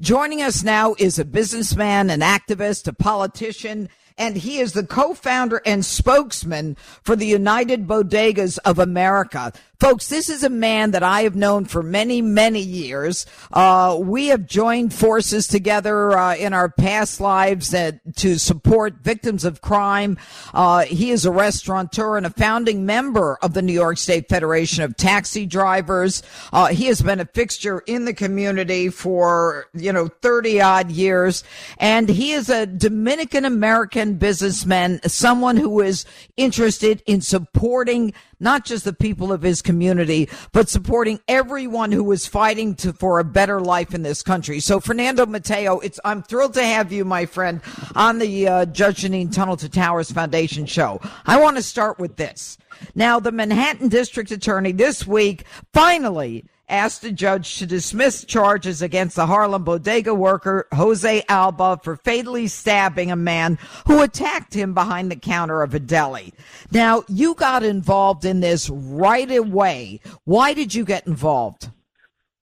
Joining us now is a businessman, an activist, a politician, and he is the co-founder and spokesman for the United Bodegas of America. Folks, this is a man that I have known for many, many years. Uh, we have joined forces together uh, in our past lives uh, to support victims of crime. Uh, he is a restaurateur and a founding member of the New York State Federation of Taxi Drivers. Uh, he has been a fixture in the community for, you know, 30 odd years. And he is a Dominican American businessman, someone who is interested in supporting not just the people of his community, but supporting everyone who is fighting to, for a better life in this country. So, Fernando Mateo, it's I'm thrilled to have you, my friend, on the uh, Judge Jeanine Tunnel to Towers Foundation show. I want to start with this. Now, the Manhattan District Attorney this week finally asked a judge to dismiss charges against the Harlem bodega worker Jose Alba for fatally stabbing a man who attacked him behind the counter of a deli. Now, you got involved in this right away. Why did you get involved?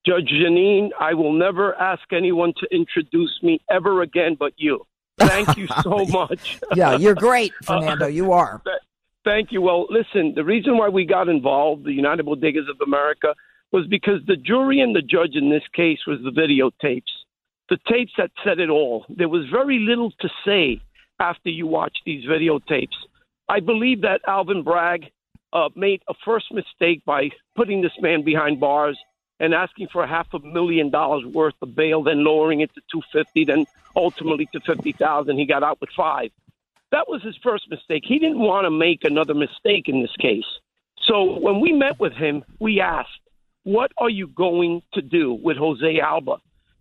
Judge Jeanine, I will never ask anyone to introduce me ever again but you. Thank you so much. yeah, you're great, uh, Fernando. You are. Thank you. Well, listen, the reason why we got involved, the United Bodegas of America, was because the jury and the judge in this case was the videotapes, the tapes that said it all. There was very little to say after you watch these videotapes. I believe that Alvin Bragg uh, made a first mistake by putting this man behind bars and asking for half a million dollars worth of bail, then lowering it to two fifty, then ultimately to fifty thousand. He got out with five. That was his first mistake. He didn't want to make another mistake in this case. So when we met with him, we asked, what are you going to do with Jose Alba?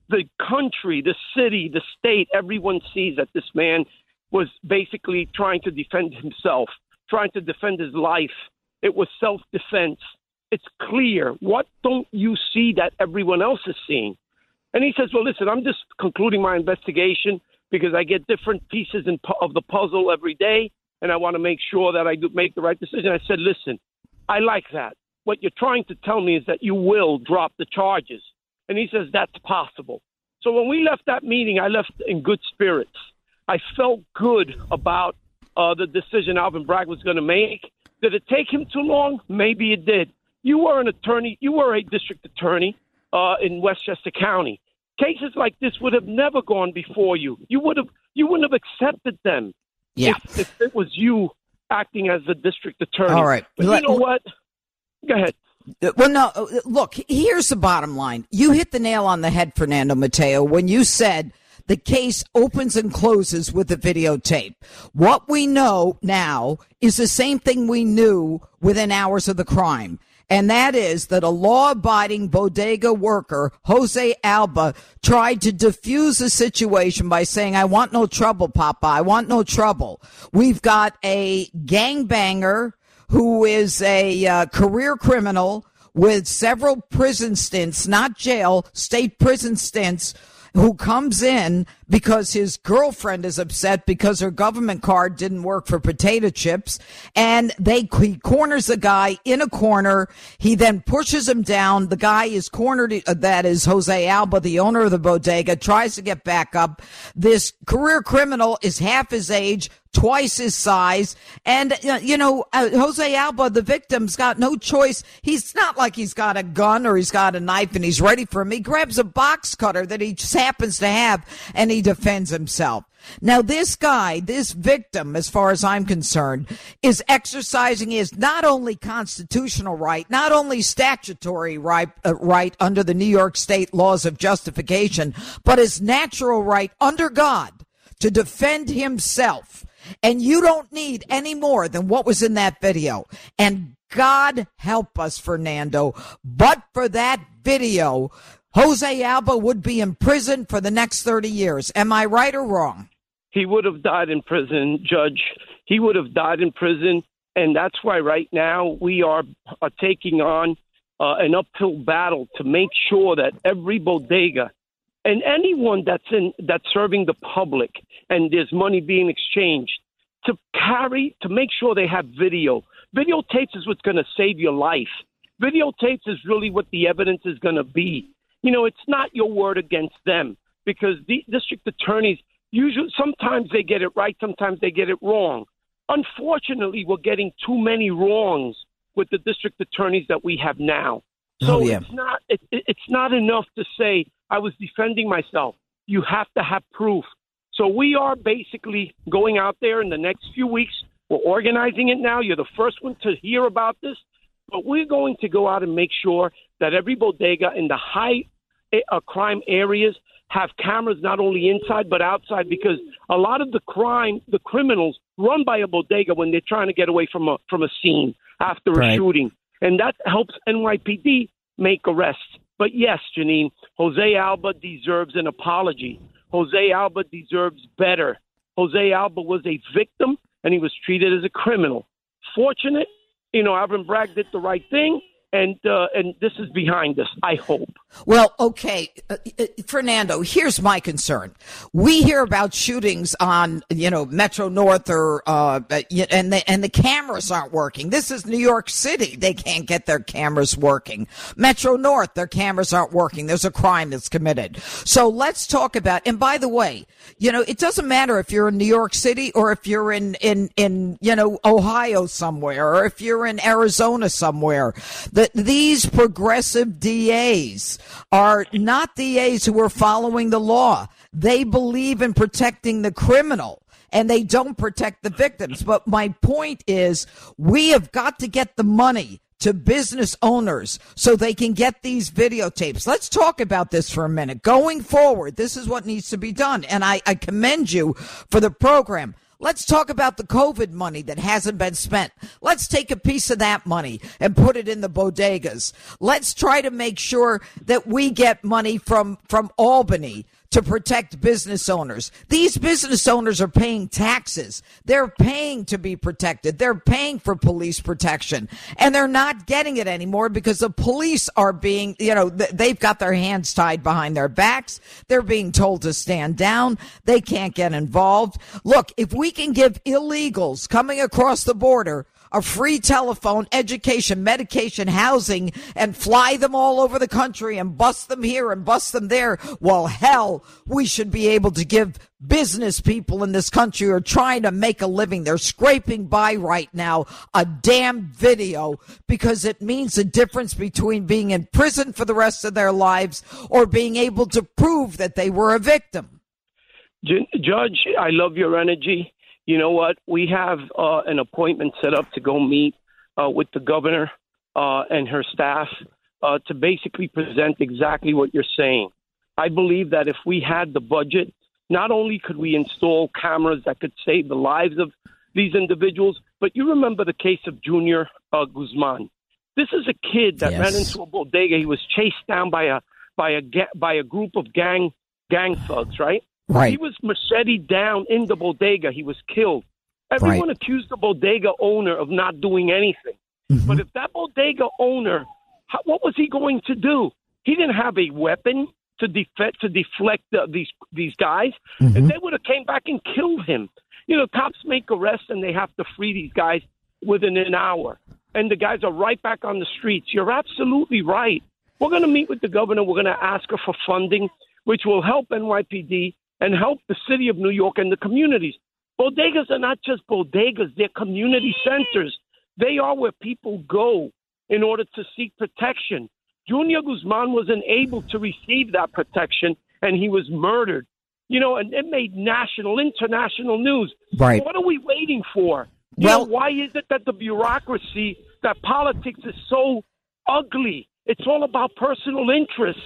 The country, the city, the state, everyone sees that this man was basically trying to defend himself, trying to defend his life. It was self defense. It's clear. What don't you see that everyone else is seeing? And he says, Well, listen, I'm just concluding my investigation because I get different pieces of the puzzle every day, and I want to make sure that I make the right decision. I said, Listen, I like that what you're trying to tell me is that you will drop the charges. And he says that's possible. So when we left that meeting, I left in good spirits. I felt good about uh, the decision Alvin Bragg was going to make. Did it take him too long? Maybe it did. You were an attorney. You were a district attorney uh, in Westchester County. Cases like this would have never gone before you. You would have. You wouldn't have accepted them. Yeah. If, if it was you acting as the district attorney. All right. But you know what? Go ahead. Uh, well, no, uh, look, here's the bottom line. You hit the nail on the head, Fernando Mateo, when you said the case opens and closes with the videotape. What we know now is the same thing we knew within hours of the crime. And that is that a law abiding bodega worker, Jose Alba, tried to defuse the situation by saying, I want no trouble, Papa. I want no trouble. We've got a gangbanger who is a uh, career criminal with several prison stints, not jail, state prison stints, who comes in because his girlfriend is upset because her government card didn't work for potato chips and they he corners the guy in a corner he then pushes him down the guy is cornered uh, that is Jose Alba the owner of the bodega tries to get back up this career criminal is half his age twice his size. And, uh, you know, uh, Jose Alba, the victim's got no choice. He's not like he's got a gun or he's got a knife and he's ready for him. He grabs a box cutter that he just happens to have and he defends himself. Now, this guy, this victim, as far as I'm concerned, is exercising his not only constitutional right, not only statutory right, uh, right under the New York State laws of justification, but his natural right under God to defend himself. And you don't need any more than what was in that video. And God help us, Fernando. But for that video, Jose Alba would be in prison for the next 30 years. Am I right or wrong? He would have died in prison, Judge. He would have died in prison. And that's why right now we are, are taking on uh, an uphill battle to make sure that every bodega and anyone that's in that's serving the public and there's money being exchanged to carry to make sure they have video. Videotapes is what's going to save your life. Videotapes is really what the evidence is going to be you know, it's not your word against them because the district attorneys usually sometimes they get it right, sometimes they get it wrong. Unfortunately, we're getting too many wrongs with the district attorneys that we have now. So oh, yeah. it's not it, it's not enough to say I was defending myself. You have to have proof. So we are basically going out there in the next few weeks. We're organizing it now. You're the first one to hear about this, but we're going to go out and make sure that every bodega in the high uh, crime areas have cameras not only inside but outside because a lot of the crime, the criminals run by a bodega when they're trying to get away from a from a scene after a right. shooting, and that helps NYPD make arrests. But yes, Jeanine, Jose Alba deserves an apology. Jose Alba deserves better. Jose Alba was a victim and he was treated as a criminal. Fortunate, you know, Alvin Bragg did the right thing and uh, and this is behind us. I hope. Well, okay, uh, uh, Fernando. Here's my concern. We hear about shootings on you know Metro North or uh, uh and the and the cameras aren't working. This is New York City. They can't get their cameras working. Metro North, their cameras aren't working. There's a crime that's committed. So let's talk about. And by the way, you know it doesn't matter if you're in New York City or if you're in in in you know Ohio somewhere or if you're in Arizona somewhere. The that these progressive DAs are not DAs who are following the law. They believe in protecting the criminal and they don't protect the victims. But my point is, we have got to get the money to business owners so they can get these videotapes. Let's talk about this for a minute. Going forward, this is what needs to be done. And I, I commend you for the program. Let's talk about the COVID money that hasn't been spent. Let's take a piece of that money and put it in the bodegas. Let's try to make sure that we get money from, from Albany to protect business owners. These business owners are paying taxes. They're paying to be protected. They're paying for police protection and they're not getting it anymore because the police are being, you know, they've got their hands tied behind their backs. They're being told to stand down. They can't get involved. Look, if we can give illegals coming across the border a free telephone, education, medication, housing, and fly them all over the country and bust them here and bust them there. Well, hell, we should be able to give business people in this country who are trying to make a living. They're scraping by right now a damn video because it means the difference between being in prison for the rest of their lives or being able to prove that they were a victim. Judge, I love your energy you know what? We have uh, an appointment set up to go meet uh, with the governor uh, and her staff uh, to basically present exactly what you're saying. I believe that if we had the budget, not only could we install cameras that could save the lives of these individuals, but you remember the case of Junior uh, Guzman. This is a kid that yes. ran into a bodega. He was chased down by a by a by a group of gang gang thugs, right? Right. He was machete down in the bodega. He was killed. Everyone right. accused the bodega owner of not doing anything. Mm-hmm. But if that bodega owner, how, what was he going to do? He didn't have a weapon to defect to deflect the, these these guys, mm-hmm. and they would have came back and killed him. You know, cops make arrests and they have to free these guys within an hour, and the guys are right back on the streets. You're absolutely right. We're going to meet with the governor. We're going to ask her for funding, which will help NYPD and help the city of New York and the communities. Bodegas are not just bodegas, they're community centers. They are where people go in order to seek protection. Junior Guzman wasn't able to receive that protection and he was murdered. You know, and it made national, international news. Right. What are we waiting for? You well, know, why is it that the bureaucracy, that politics is so ugly? It's all about personal interests.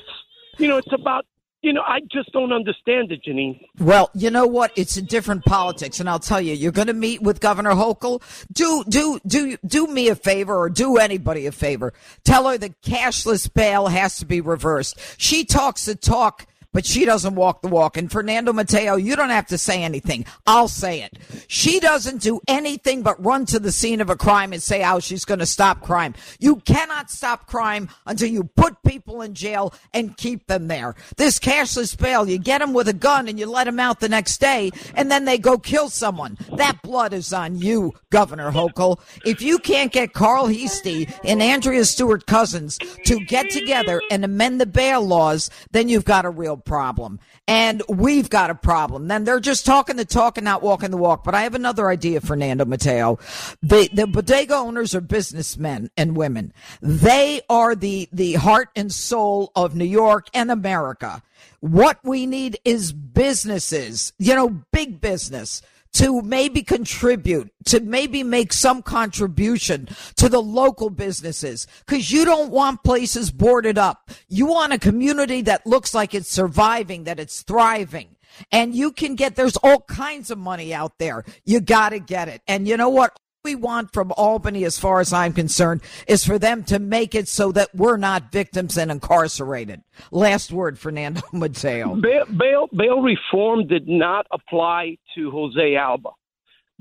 You know, it's about you know, I just don't understand it, Jeanine. Well, you know what? It's a different politics, and I'll tell you, you're going to meet with Governor Hochul. Do do do do me a favor, or do anybody a favor. Tell her the cashless bail has to be reversed. She talks the talk but she doesn't walk the walk. And Fernando Mateo, you don't have to say anything. I'll say it. She doesn't do anything but run to the scene of a crime and say how she's going to stop crime. You cannot stop crime until you put people in jail and keep them there. This cashless bail, you get them with a gun and you let them out the next day and then they go kill someone. That blood is on you, Governor Hochul. If you can't get Carl Heastie and Andrea Stewart Cousins to get together and amend the bail laws, then you've got a real problem. And we've got a problem. Then they're just talking the talk and not walking the walk. But I have another idea, Fernando Mateo. The, the bodega owners are businessmen and women. They are the, the heart and soul of New York and America. What we need is businesses, you know, big business to maybe contribute, to maybe make some contribution to the local businesses. Cause you don't want places boarded up. You want a community that looks like it's surviving, that it's thriving. And you can get, there's all kinds of money out there. You gotta get it. And you know what? We want from Albany, as far as I'm concerned, is for them to make it so that we're not victims and incarcerated. Last word, Fernando Mateo. Bail, bail, bail reform did not apply to Jose Alba.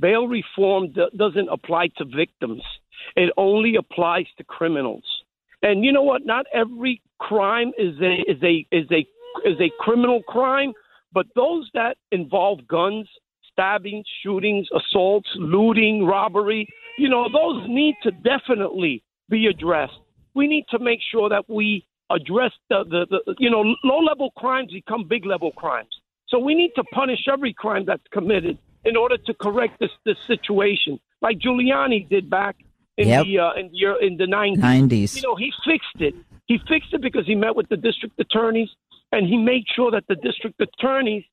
Bail reform doesn't apply to victims. It only applies to criminals. And you know what? Not every crime is a is a is a is a criminal crime, but those that involve guns stabbings, shootings, assaults, looting, robbery, you know, those need to definitely be addressed. We need to make sure that we address the, the, the you know, low level crimes become big level crimes. So we need to punish every crime that's committed in order to correct this, this situation, like Giuliani did back in yep. the uh, in the in the 90s. 90s. You know, he fixed it. He fixed it because he met with the district attorneys and he made sure that the district attorneys,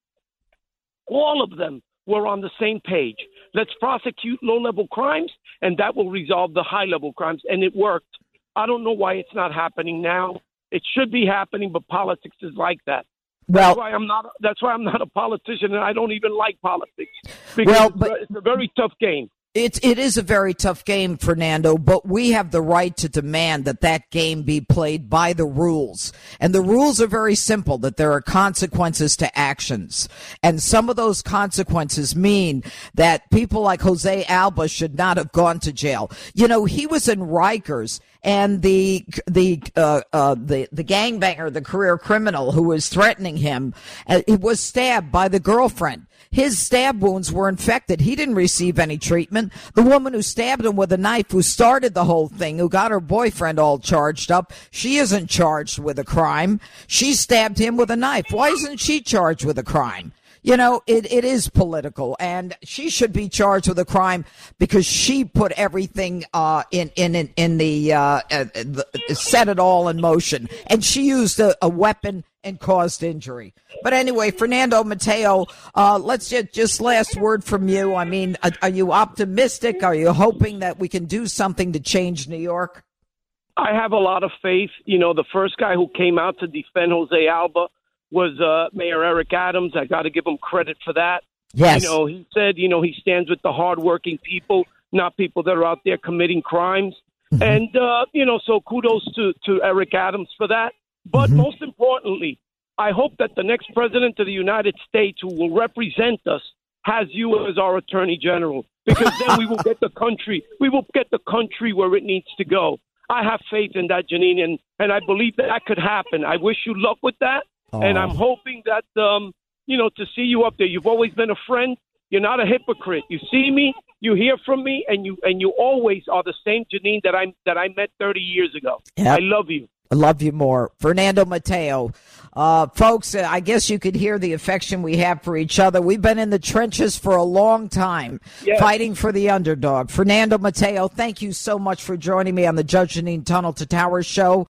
all of them, we're on the same page. Let's prosecute low level crimes, and that will resolve the high level crimes. And it worked. I don't know why it's not happening now. It should be happening, but politics is like that. Well, that's why I'm not. That's why I'm not a politician, and I don't even like politics because well, but, it's a very tough game. It's it is a very tough game, Fernando, but we have the right to demand that that game be played by the rules. And the rules are very simple that there are consequences to actions. And some of those consequences mean that people like Jose Alba should not have gone to jail. You know, he was in Rikers and the the uh, uh, the the gangbanger, the career criminal who was threatening him, uh, he was stabbed by the girlfriend. His stab wounds were infected. He didn't receive any treatment. The woman who stabbed him with a knife, who started the whole thing, who got her boyfriend all charged up, she isn't charged with a crime. She stabbed him with a knife. Why isn't she charged with a crime? you know, it, it is political, and she should be charged with a crime because she put everything uh, in in in, in the, uh, uh, the, set it all in motion, and she used a, a, weapon and caused injury. But anyway, Fernando Mateo, uh, let's just just last word from you. I mean, are, are you optimistic? Are you hoping that we can do something to change New York? I have a lot of faith. You know, the first guy who came out to defend Jose Alba was uh, Mayor Eric Adams. I got to give him credit for that. Yes. You know, he said, you know, he stands with the hardworking people, not people that are out there committing crimes. Mm-hmm. And, uh, you know, so kudos to, to Eric Adams for that. But mm-hmm. most importantly, I hope that the next president of the United States who will represent us has you as our attorney general because then we will get the country we will get the country where it needs to go. I have faith in that, Jeanine, and, and I believe that, that could happen. I wish you luck with that. Oh. And I'm hoping that, um, you know, to see you up there. You've always been a friend. You're not a hypocrite. You see me, you hear from me, and you and you always are the same Jeanine that I that I met 30 years ago. Yep. I love you. I love you more. Fernando Mateo. Uh, folks, uh, I guess you could hear the affection we have for each other. We've been in the trenches for a long time, yes. fighting for the underdog. Fernando Mateo, thank you so much for joining me on the Judge Jeanine Tunnel to Towers show.